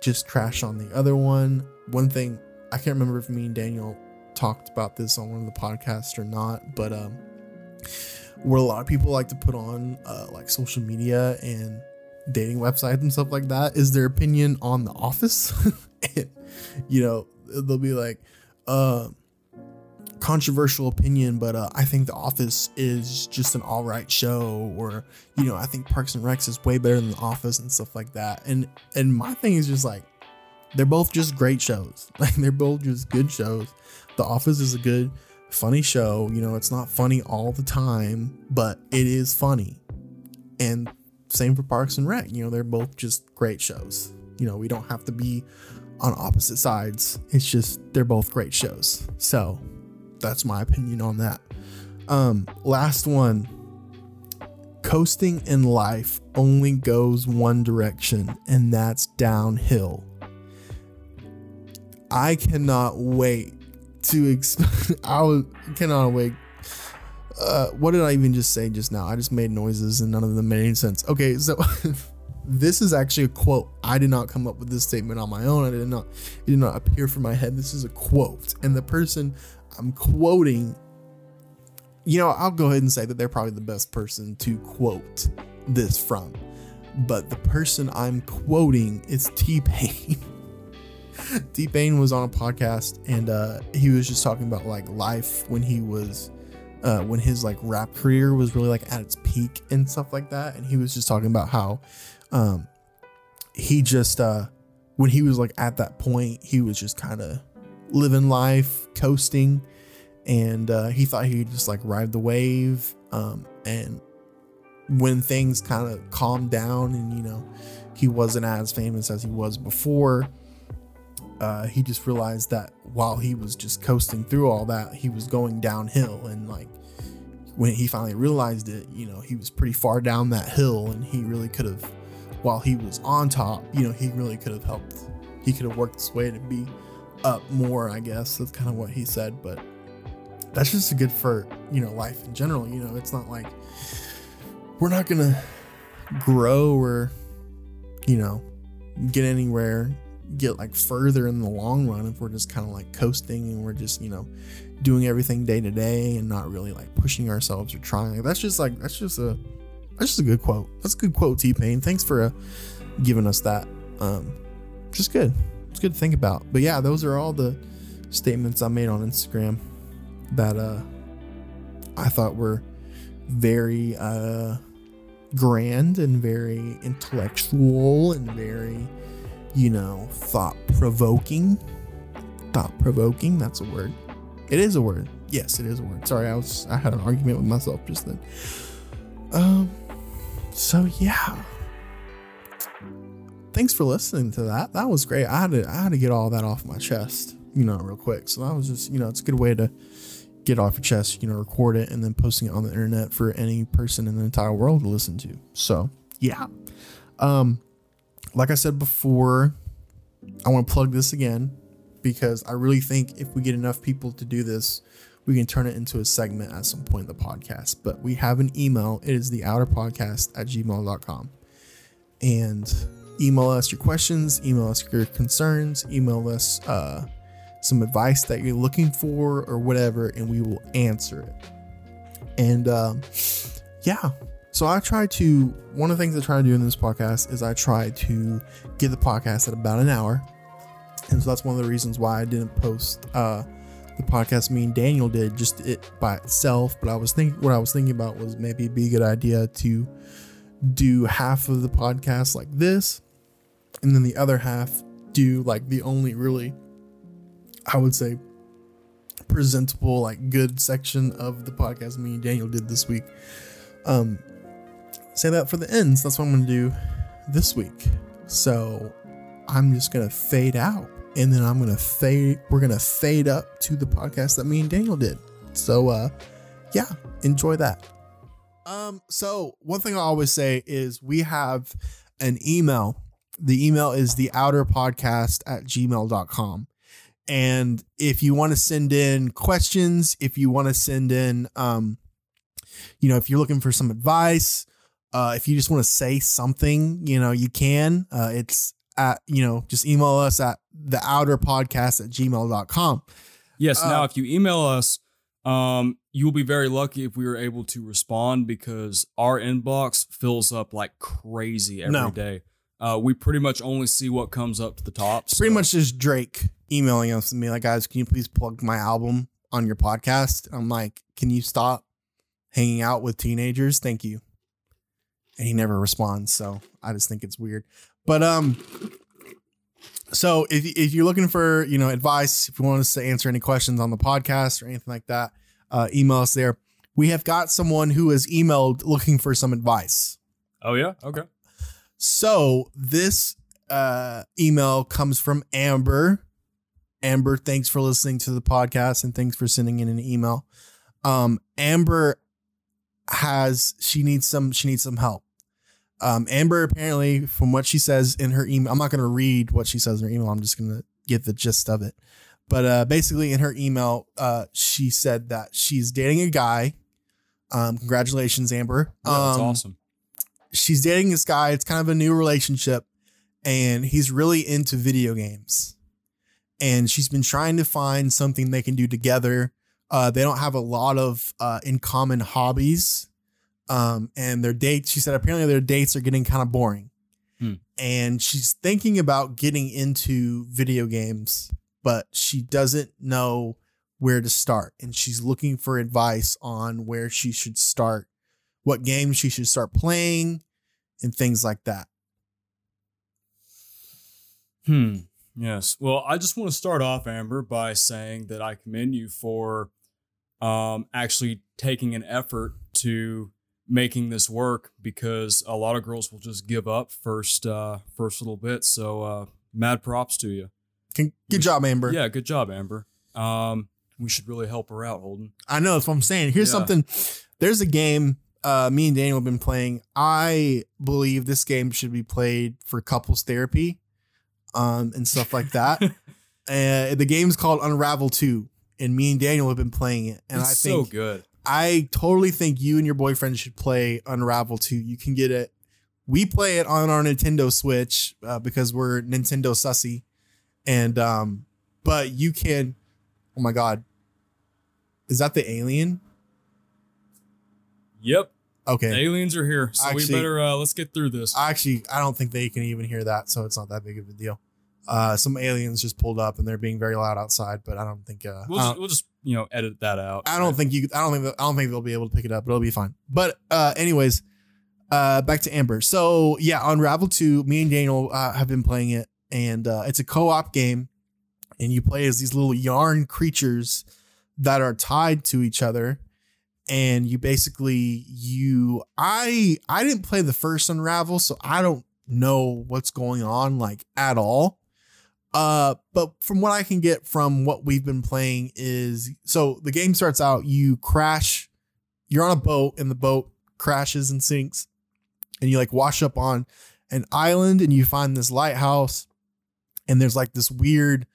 just trash on the other one. One thing I can't remember if me and Daniel talked about this on one of the podcasts or not, but um, where a lot of people like to put on uh, like social media and dating websites and stuff like that is their opinion on The Office. and, you know, they'll be like, uh, controversial opinion, but uh, I think The Office is just an all right show, or you know, I think Parks and Recs is way better than The Office and stuff like that. And and my thing is just like, they're both just great shows. Like they're both just good shows. The Office is a good funny show. You know, it's not funny all the time, but it is funny. And same for Parks and Rec. You know, they're both just great shows. You know, we don't have to be on opposite sides. It's just they're both great shows. So that's my opinion on that. Um, last one. Coasting in life only goes one direction, and that's downhill. I cannot wait to ex- I was, cannot wait. Uh, what did I even just say just now? I just made noises and none of them made any sense. Okay, so this is actually a quote. I did not come up with this statement on my own. I did not it did not appear from my head. This is a quote. And the person I'm quoting, you know, I'll go ahead and say that they're probably the best person to quote this from. But the person I'm quoting is T Pain. T Pain was on a podcast and uh, he was just talking about like life when he was uh, when his like rap career was really like at its peak and stuff like that. And he was just talking about how um, he just uh, when he was like at that point, he was just kind of living life, coasting, and uh, he thought he'd just like ride the wave. Um, and when things kind of calmed down and you know he wasn't as famous as he was before uh, he just realized that while he was just coasting through all that, he was going downhill. And like when he finally realized it, you know, he was pretty far down that hill and he really could have, while he was on top, you know, he really could have helped. He could have worked his way to be up more, I guess. That's kind of what he said. But that's just a good for, you know, life in general. You know, it's not like we're not going to grow or, you know, get anywhere get like further in the long run if we're just kind of like coasting and we're just you know doing everything day to day and not really like pushing ourselves or trying that's just like that's just a that's just a good quote that's a good quote t-pain thanks for uh, giving us that um just good it's good to think about but yeah those are all the statements i made on instagram that uh i thought were very uh grand and very intellectual and very you know, thought provoking. Thought provoking, that's a word. It is a word. Yes, it is a word. Sorry, I was I had an argument with myself just then. Um so yeah. Thanks for listening to that. That was great. I had to I had to get all that off my chest, you know, real quick. So that was just, you know, it's a good way to get off your chest, you know, record it and then posting it on the internet for any person in the entire world to listen to. So, yeah. Um like I said before, I want to plug this again because I really think if we get enough people to do this, we can turn it into a segment at some point in the podcast. But we have an email. It is the outer podcast at gmail.com. and email us your questions, email us your concerns, email us uh, some advice that you're looking for or whatever, and we will answer it. And um, yeah, so I try to, one of the things I try to do in this podcast is I try to get the podcast at about an hour. And so that's one of the reasons why I didn't post uh, the podcast me and Daniel did just it by itself. But I was thinking, what I was thinking about was maybe it'd be a good idea to do half of the podcast like this, and then the other half do like the only really, I would say, presentable, like good section of the podcast me and Daniel did this week. Um, say that for the ends. That's what I'm going to do this week. So I'm just going to fade out and then I'm going to fade. We're going to fade up to the podcast that me and Daniel did. So, uh, yeah, enjoy that. Um, so one thing I always say is we have an email. The email is the outer podcast at gmail.com. And if you want to send in questions, if you want to send in, um, you know, if you're looking for some advice, uh, if you just want to say something, you know, you can. Uh, it's at, you know, just email us at the outer podcast at gmail.com. Yes. Uh, now, if you email us, um, you'll be very lucky if we were able to respond because our inbox fills up like crazy every day. Uh, we pretty much only see what comes up to the top. It's pretty much just Drake emailing us and being like, guys, can you please plug my album on your podcast? I'm like, can you stop hanging out with teenagers? Thank you. And he never responds, so I just think it's weird. But um, so if if you're looking for you know advice, if you want us to answer any questions on the podcast or anything like that, uh, email us there. We have got someone who has emailed looking for some advice. Oh yeah. Okay. So this uh, email comes from Amber. Amber, thanks for listening to the podcast and thanks for sending in an email. Um, Amber has she needs some she needs some help. Um, Amber apparently, from what she says in her email, I'm not going to read what she says in her email. I'm just going to get the gist of it. But uh, basically, in her email, uh, she said that she's dating a guy. Um, congratulations, Amber. Yeah, that's Um, awesome. She's dating this guy. It's kind of a new relationship, and he's really into video games. And she's been trying to find something they can do together. Uh, they don't have a lot of uh, in common hobbies. Um, and their dates, she said, apparently their dates are getting kind of boring. Hmm. And she's thinking about getting into video games, but she doesn't know where to start. And she's looking for advice on where she should start what games she should start playing and things like that. Hmm. Yes. Well, I just want to start off, Amber, by saying that I commend you for um, actually taking an effort to making this work because a lot of girls will just give up first uh, first little bit. So uh, mad props to you. Good job, Amber. Yeah, good job, Amber. Um, we should really help her out, Holden. I know that's what I'm saying. Here's Yeah. something. There's a game uh, me and Daniel have been playing. I believe this game should be played for couples therapy, um, and stuff like that. uh, the game's called Unravel Two, and me and Daniel have been playing it. And it's I so think good. I totally think you and your boyfriend should play Unravel 2. You can get it. We play it on our Nintendo Switch uh, because we're Nintendo sussy. And um but you can Oh my god. Is that the alien? Yep, Okay. aliens are here, so Actually- we better uh, let's get through this. Actually, I don't think they can even hear that, so it's not that big of a deal. Uh some aliens just pulled up and they're being very loud outside, but I don't think uh we'll, just, don't- we'll just you know edit that out. I don't think you. I don't think. I don't think they'll be able to pick it up, but it'll be fine. But uh, anyways, uh, back to Amber. So yeah, Unravel Two. Me and Daniel uh, have been playing it, and uh, it's a co-op game, and you play as these little yarn creatures that are tied to each other, and you basically you. I I didn't play the first Unravel, so I don't know what's going on like at all. Uh, but from what I can get from what we've been playing is so the game starts out, you crash, you're on a boat and the boat crashes and sinks, and you like wash up on an island and you find this lighthouse, and there's like this weird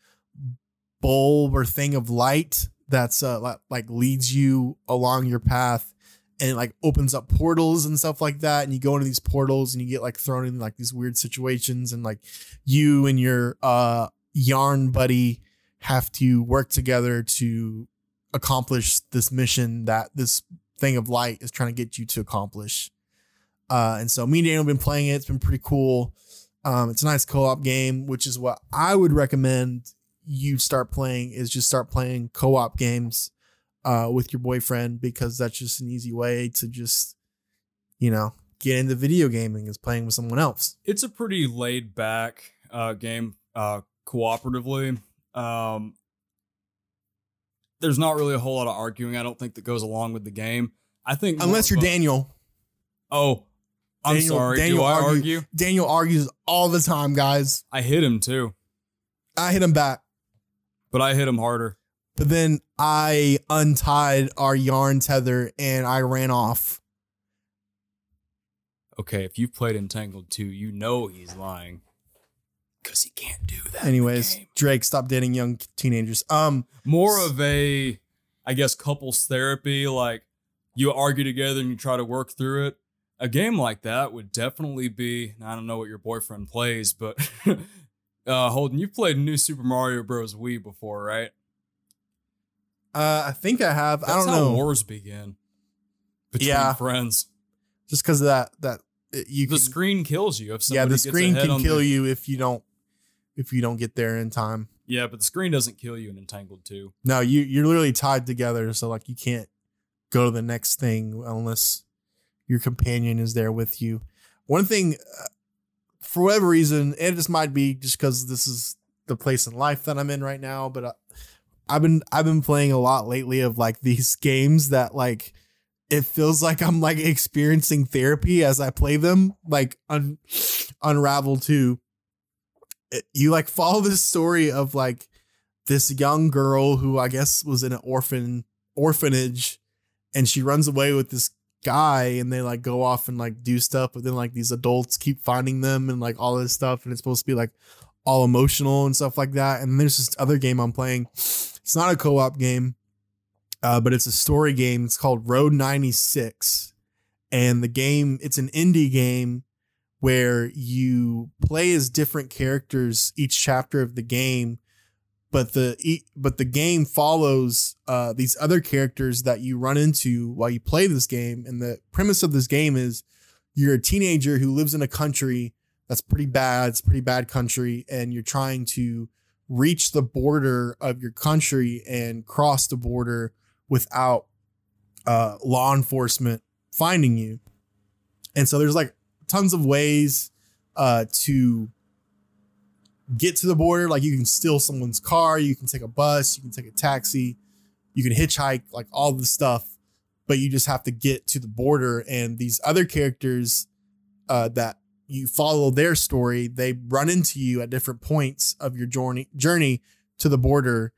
bulb or thing of light that's uh like, leads you along your path and it like opens up portals and stuff like that. And you go into these portals and you get like thrown in like these weird situations, and like you and your uh yarn buddy have to work together to accomplish this mission that this thing of light is trying to get you to accomplish. Uh, and so me and Daniel have been playing it. It's been pretty cool. Um, it's a nice co-op game, which is what I would recommend you start playing is just start playing co-op games uh, with your boyfriend because that's just an easy way to just, you know, get into video gaming is playing with someone else. It's a pretty laid back uh, game uh, cooperatively. Um, there's not really a whole lot of arguing. I don't think that goes along with the game. I think Unless you're a- Daniel. Oh, I'm Daniel- sorry. Daniel Do I argue- argue? Daniel argues all the time, guys. I hit him too, I hit him back. But I hit him harder. But then I untied our yarn tether and I ran off. Okay, if you've played Entangled 2, you know he's lying. Because he can't do that. Anyways. Drake, stop dating young teenagers. Um, more of a, I guess, couples therapy. Like you argue together and you try to work through it. A game like that would definitely be. I don't know what your boyfriend plays, but uh, Holden, you've played New Super Mario Bros. Wii before, right? uh, I think I have. That's I don't how know. wars begin between Yeah. friends. Just because of that, that it- you The can, screen kills you if yeah, the screen can kill the- you if you don't, if you don't get there in time. Yeah, but the screen doesn't kill you in Entangled too. No, you you're literally tied together, so like you can't go to the next thing unless your companion is there with you. One thing, uh, for whatever reason, and this might be just because this is the place in life that I'm in right now, but uh, I've been I've been playing a lot lately of like these games that like it feels like I'm like experiencing therapy as I play them, like un- Unravel 2. It- you like follow this story of like this young girl who I guess was in an orphan orphanage and she runs away with this guy and they like go off and like do stuff but then like these adults keep finding them and like all this stuff and it's supposed to be like all emotional and stuff like that and there's this other game I'm playing. It's not a co-op game uh, but it's a story game. It's called Road 96 and the game it's an indie game where you play as different characters each chapter of the game but the but the game follows uh, these other characters that you run into while you play this game and the premise of this game is you're a teenager who lives in a country that's pretty bad it's a pretty bad country and you're trying to reach the border of your country and cross the border without uh, law enforcement finding you. And so there's like tons of ways uh, to get to the border. Like you can steal someone's car, you can take a bus, you can take a taxi, you can hitchhike, like all the stuff, but you just have to get to the border. And these other characters uh, that you follow their story, they run into you at different points of your journey journey to the border,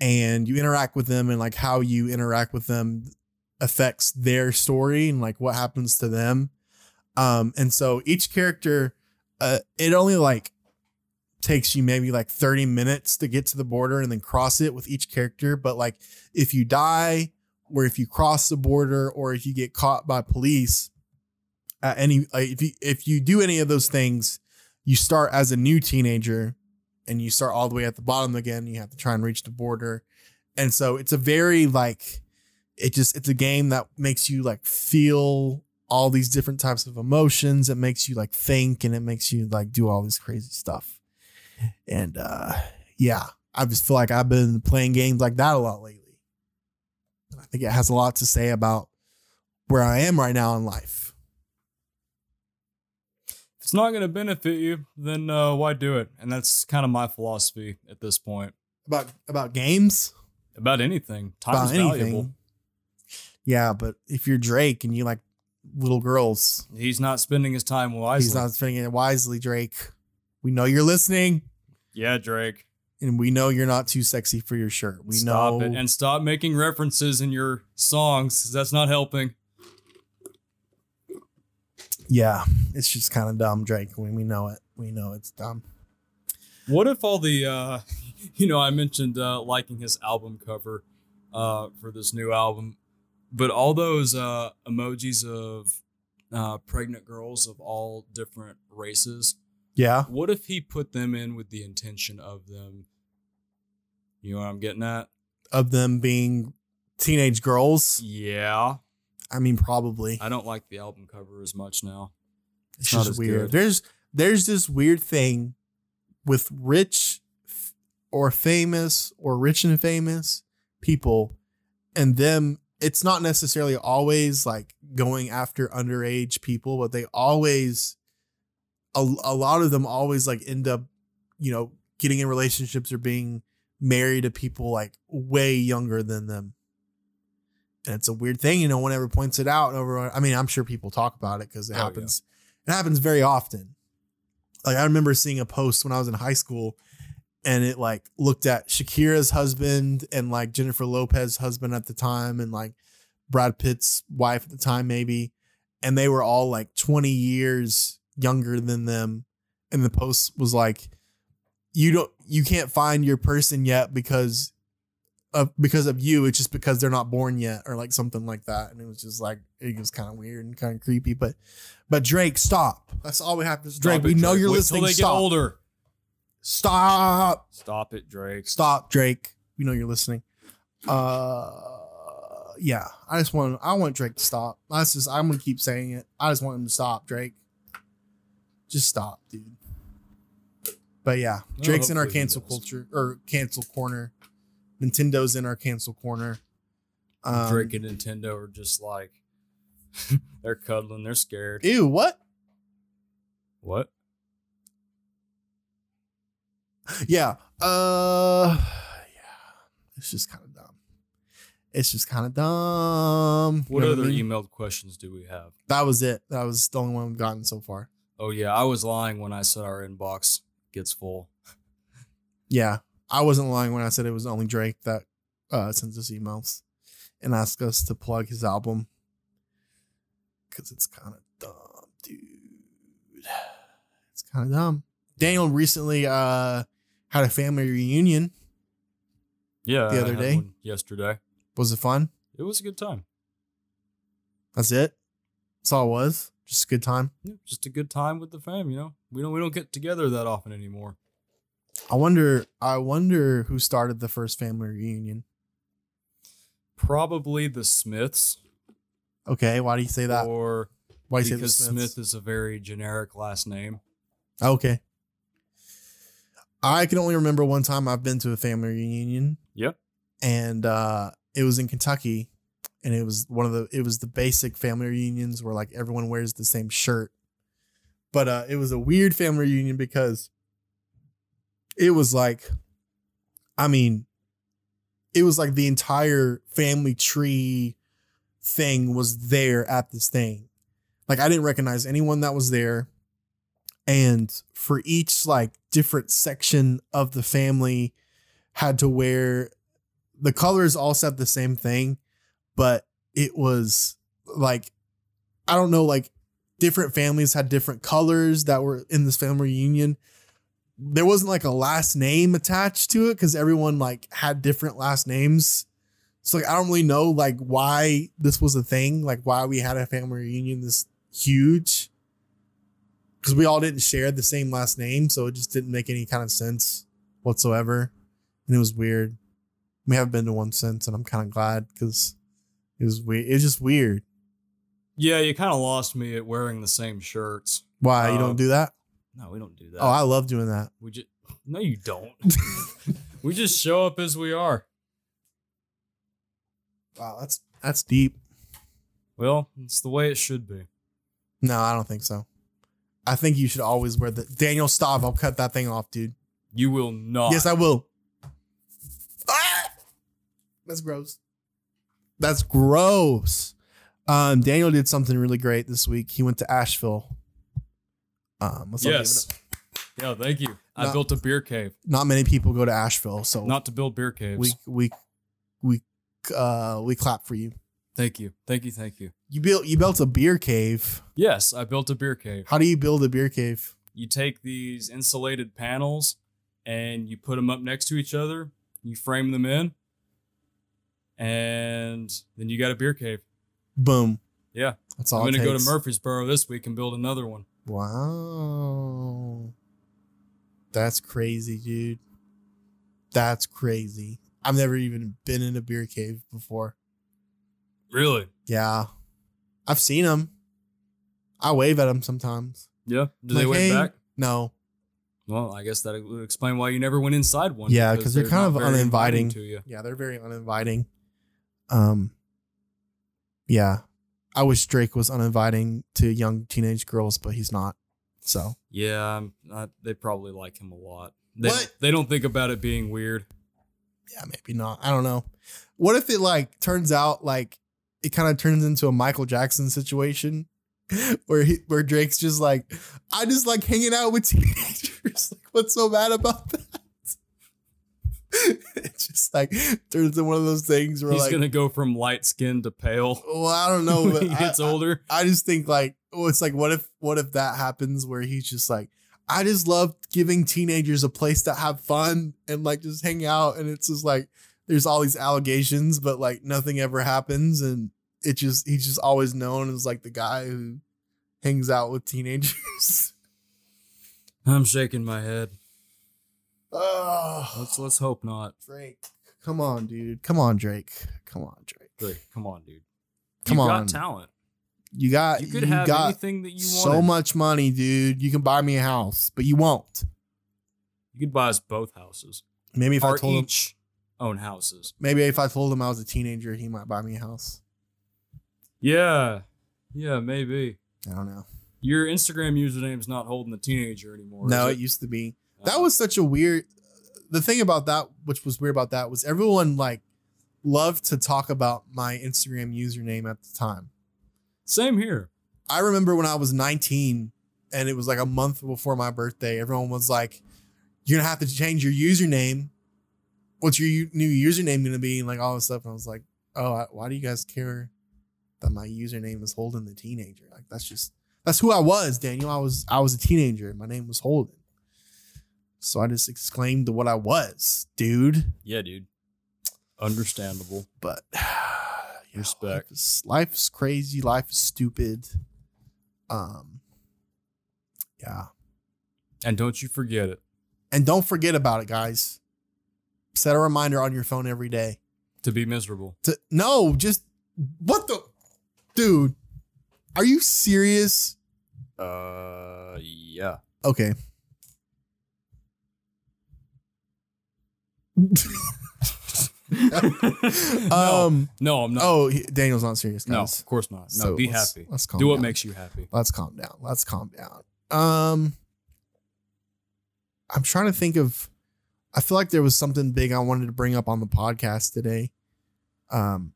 and you interact with them, and like how you interact with them affects their story and like what happens to them. Um, and so each character, uh, it only like takes you maybe like 30 minutes to get to the border and then cross it with each character. But like if you die or if you cross the border or if you get caught by police, uh, any like, if you if you do any of those things, you start as a new teenager and you start all the way at the bottom again. You have to try and reach the border. And so it's a very like it just it's a game that makes you like feel all these different types of emotions. It makes you like think and it makes you like do all this crazy stuff. And uh yeah, I just feel like I've been playing games like that a lot lately. And I think it has a lot to say about where I am right now in life. If it's not going to benefit you, then uh, why do it? And that's kind of my philosophy at this point About about games, about anything. Time about is anything. valuable. Yeah, but if you're Drake and you like little girls, He's not spending his time wisely. he's not spending it wisely, Drake. We know you're listening. yeah, Drake. and we know you're not too sexy for your shirt. We stop know it and stop making references in your songs. that's not helping. yeah, it's just kind of dumb, Drake. We, we know it. We know it's dumb. What if all the, uh, you know, I mentioned uh, liking his album cover uh, for this new album. But all those uh, emojis of uh, pregnant girls of all different races, Yeah. what if he put them in with the intention of them? You know what I'm getting at? Of them being teenage girls. Yeah. I mean, probably. I don't like the album cover as much now. It's not just weird. good. There's there's this weird thing with rich f- or famous or rich and famous people and them it's not necessarily always like going after underage people, but they always a, a lot of them always like end up, you know, getting in relationships or being married to people like way younger than them. And it's a weird thing, you know, one ever points it out over I mean, I'm sure people talk about it because it Oh, yeah. happens. It happens very often. Like I remember seeing a post when I was in high school and it like looked at Shakira's husband and like Jennifer Lopez's husband at the time and like Brad Pitt's wife at the time maybe and they were all like 20 years younger than them and the post was like you don't you can't find your person yet because of because of you it's just because they're not born yet or like something like that and it was just like it was kind of weird and kind of creepy but but Drake stop. That's all we have to Drake Stop we it, know Drake. you're Wait listening Till they stop. get older. stop. Stop it, Drake. stop Drake. We know you're listening. Uh yeah I just want I want Drake to stop. That's just I'm gonna keep saying it. I just want him to stop Drake just stop dude but yeah Drake's in our cancel culture or cancel corner Nintendo's in our cancel corner um, Drake and Nintendo are just like they're cuddling. They're scared. ew what What? yeah uh yeah it's just kind of dumb it's just kind of dumb You What know other I mean? emailed questions do we have? that was it that was the only one we've gotten so far Oh yeah, I was lying when I said our inbox gets full. Yeah, I wasn't lying when I said it was only Drake that uh, sends us emails and asks us to plug his album because it's kind of dumb, dude. It's kind of dumb. Daniel recently uh, had a family reunion. Yeah, The other day? yesterday. Was it fun? It was a good time. That's it. That's all it was. Just a good time. Yeah, just a good time with the fam. You know, we don't we don't get together that often anymore. I wonder. I wonder who started the first family reunion. Probably the Smiths, Okay, why do you say that? or Why do you say the because Smiths? Smith is a very generic last name. Okay. I can only remember one time I've been to a family reunion Yep. and uh it was in Kentucky and it was one of the it was the basic family reunions where like everyone wears the same shirt. But uh it was a weird family reunion because it was like I mean it was like the entire family tree thing was there at this thing. Like I didn't recognize anyone that was there and for each like different section of the family had to wear the colors all said the same thing but it was like i don't know like different families had different colors that were in this family reunion. There wasn't like a last name attached to it because everyone like had different last names. So like i don't really know like why this was a thing like why we had a family reunion this huge. Because we all didn't share the same last name, so it just didn't make any kind of sense whatsoever, and it was weird. We haven't been to one since, and I'm kind of glad because it was weird. It was just weird. Yeah, you kind of lost me at wearing the same shirts. Why you Uh, don't do that? No, we don't do that. Oh, I love doing that. we just no, you don't. we just show up as we are. Wow, that's that's deep. Well, it's the way it should be. No, I don't think so. I think you should always wear the Daniel. Stop! I'll cut that thing off, dude. You will not. Yes, I will. Ah! That's gross. That's gross. Um, Daniel did something really great this week. He went to Asheville. Um, let's yes. up. Yeah, thank you. I No. built a beer cave, Not many people go to Asheville, so not to build beer caves. we we we uh we clap for you. thank you, thank you, thank you. You built you built a beer cave. Yes, I built a beer cave. How do you build a beer cave? You take these insulated panels and you put them up next to each other. You frame them in, and then you got a beer cave. Boom. Yeah. That's all. I'm gonna go to. Murfreesboro this week and build another one. Wow. That's crazy, dude. That's crazy. I've never even been in a beer cave before. Really? Yeah. I've seen them. I wave at them sometimes. Yeah. Do Like, they wave hey. back? No. Well, I guess that would explain why you never went inside one. Yeah, because they're kind of uninviting. to you. Yeah, they're very uninviting. Um Yeah. I wish Drake was uninviting to young teenage girls, but he's not. So Yeah, they probably like him a lot. They What? They don't think about it being weird. yeah, maybe not. I don't know. What if it like turns out like it kind of turns into a Michael Jackson situation where he where Drake's just like, I just like hanging out with teenagers. like, what's so bad about that? it's just like turns into one of those things where He's like, gonna go from light skin to pale well, I don't know, when but he gets I- older. I just think like, oh, it's like, what if, what if that happens where he's just like, I just love giving teenagers a place to have fun and like just hang out, and it's just like there's all these allegations, but like nothing ever happens, and it just he's just always known as like the guy who hangs out with teenagers. I'm shaking my head. Oh, Let's let's hope not. Drake, come on, dude, come on, Drake, come on, Drake, Drake, come on, dude. Come you on. got talent. you got You could have got anything that you want. so much money, dude. You can buy me a house, but you won't. You could buy us both houses. Maybe if I told him, own houses. maybe if I told him I was a teenager, he might buy me a house. Yeah. Yeah, maybe. I don't know. Your Instagram username's not Holden the teenager anymore. no, it it used to be. That was uh-huh. such a weird. The thing about that, which was weird about that, was everyone like loved to talk about my Instagram username at the time. same here. I remember when I was 19 and it was like a month before my birthday, everyone was like, You're gonna have to change your username. What's your u- new username gonna be? And like all this stuff. And I was like, Oh, I, why do you guys care that my username is Holden the teenager? Like that's just that's who I was, Daniel. I was I was a teenager. My name was Holden. So I just exclaimed what I was, dude. Yeah, dude. Understandable. But yeah, Respect. Life is, life is crazy. Life is stupid. Um, yeah. And don't you forget it. And don't forget about it, guys. Set a reminder on your phone every day. To be miserable. To no, just what the dude. Are you serious? Uh yeah. Okay. Um. no, I'm not. Oh, he- Daniel's not serious, no, guys. of course not. No, So be let's- happy. Let's calm Do what down. makes you happy. Let's calm down. Let's calm down. Um, I'm trying to think of. I feel like there was something big I wanted to bring up on the podcast today. Um,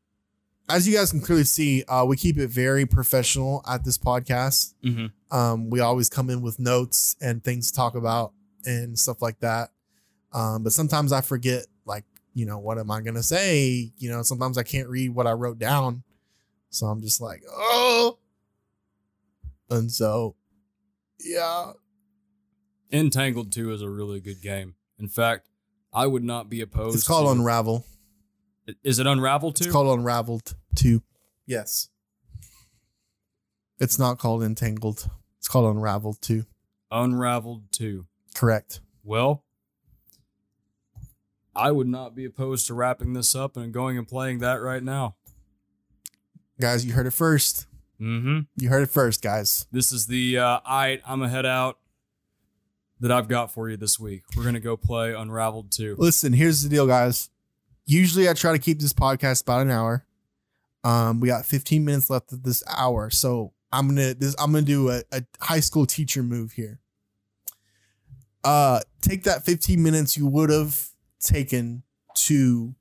as you guys can clearly see, uh, we keep it very professional at this podcast. Mm-hmm. Um, we always come in with notes and things to talk about and stuff like that. Um, but sometimes I forget, like, you know, what am I gonna say? You know, sometimes I can't read what I wrote down, so I'm just like, oh. And so, yeah, Entangled 2 is a really good game. In fact, I would not be opposed. it's called to, Unravel. Is it Unravel 2? It's called Unraveled Two. Yes. It's not called Entangled. It's called Unraveled Two. Unraveled 2. Correct. Well, I would not be opposed to wrapping this up and going and playing that right now. Guys, you heard it first. Mm-hmm. You heard it first, guys. This is the uh, I I'm a head out that I've got for you this week. We're gonna go play Unraveled 2. Listen, here's the deal, guys. Usually I try to keep this podcast about an hour. Um, we got 15 minutes left of this hour. So I'm gonna this I'm gonna do a, a high school teacher move here. Uh take that 15 minutes you would have taken to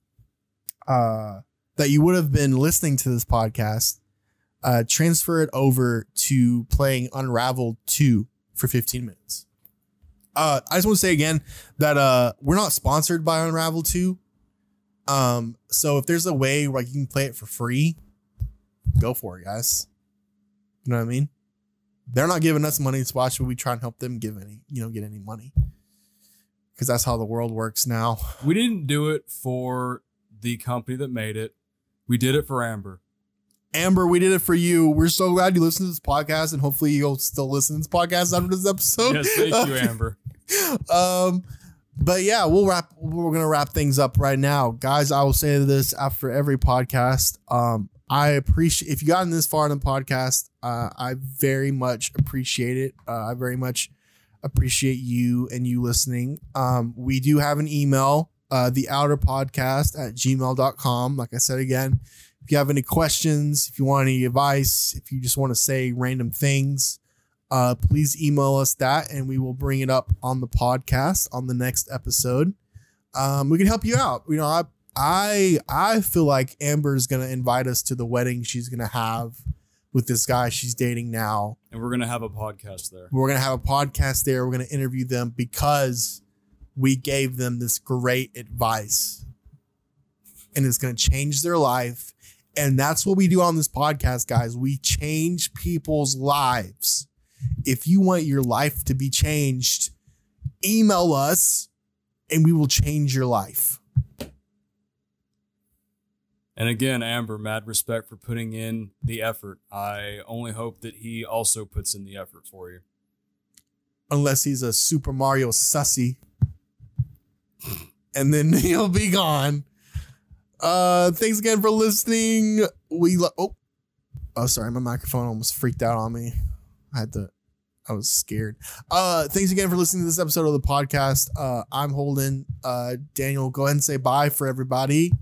uh that you would have been listening to this podcast, uh transfer it over to playing Unraveled 2 for 15 minutes. Uh I just want to say again that uh we're not sponsored by Unravel 2. Um so if there's a way where like, you can play it for free, go for it, guys. You know what I mean? They're not giving us money to watch, but we try and help them give any, you know, get any money. Cause that's how the world works now. We didn't do it for the company that made it. We did it for Amber. Amber, we did it for you. We're so glad you listened to this podcast, and hopefully you'll still listen to this podcast after this episode. Yes, thank you, Amber. um, but yeah, we'll wrap. We're gonna wrap things up right now, guys. I will say this after every podcast. Um, I appreciate if you gotten this far in the podcast. Uh, I very much appreciate it. Uh, I very much appreciate you and you listening. Um, we do have an email, uh, the outer podcast at gmail.com. Like I said again, if you have any questions, if you want any advice, if you just want to say random things, uh, please email us that and we will bring it up on the podcast on the next episode. Um, we can help you out. You know, I I I feel like Amber is gonna invite us to the wedding she's gonna have with this guy she's dating now. And we're gonna have a podcast there. We're gonna have a podcast there. We're gonna interview them because we gave them this great advice, and it's gonna change their life. And that's what we do on this podcast, guys. We change people's lives. If you want your life to be changed, email us and we will change your life. And again, Amber, mad respect for putting in the effort. I only hope that he also puts in the effort for you. Unless he's a Super Mario sussy. and then he'll be gone. Uh thanks again for listening. We lo- oh oh sorry, my microphone almost freaked out on me. I had to I was scared. Uh thanks again for listening to this episode of the podcast. Uh I'm Holden. Uh Daniel, go ahead and say bye for everybody.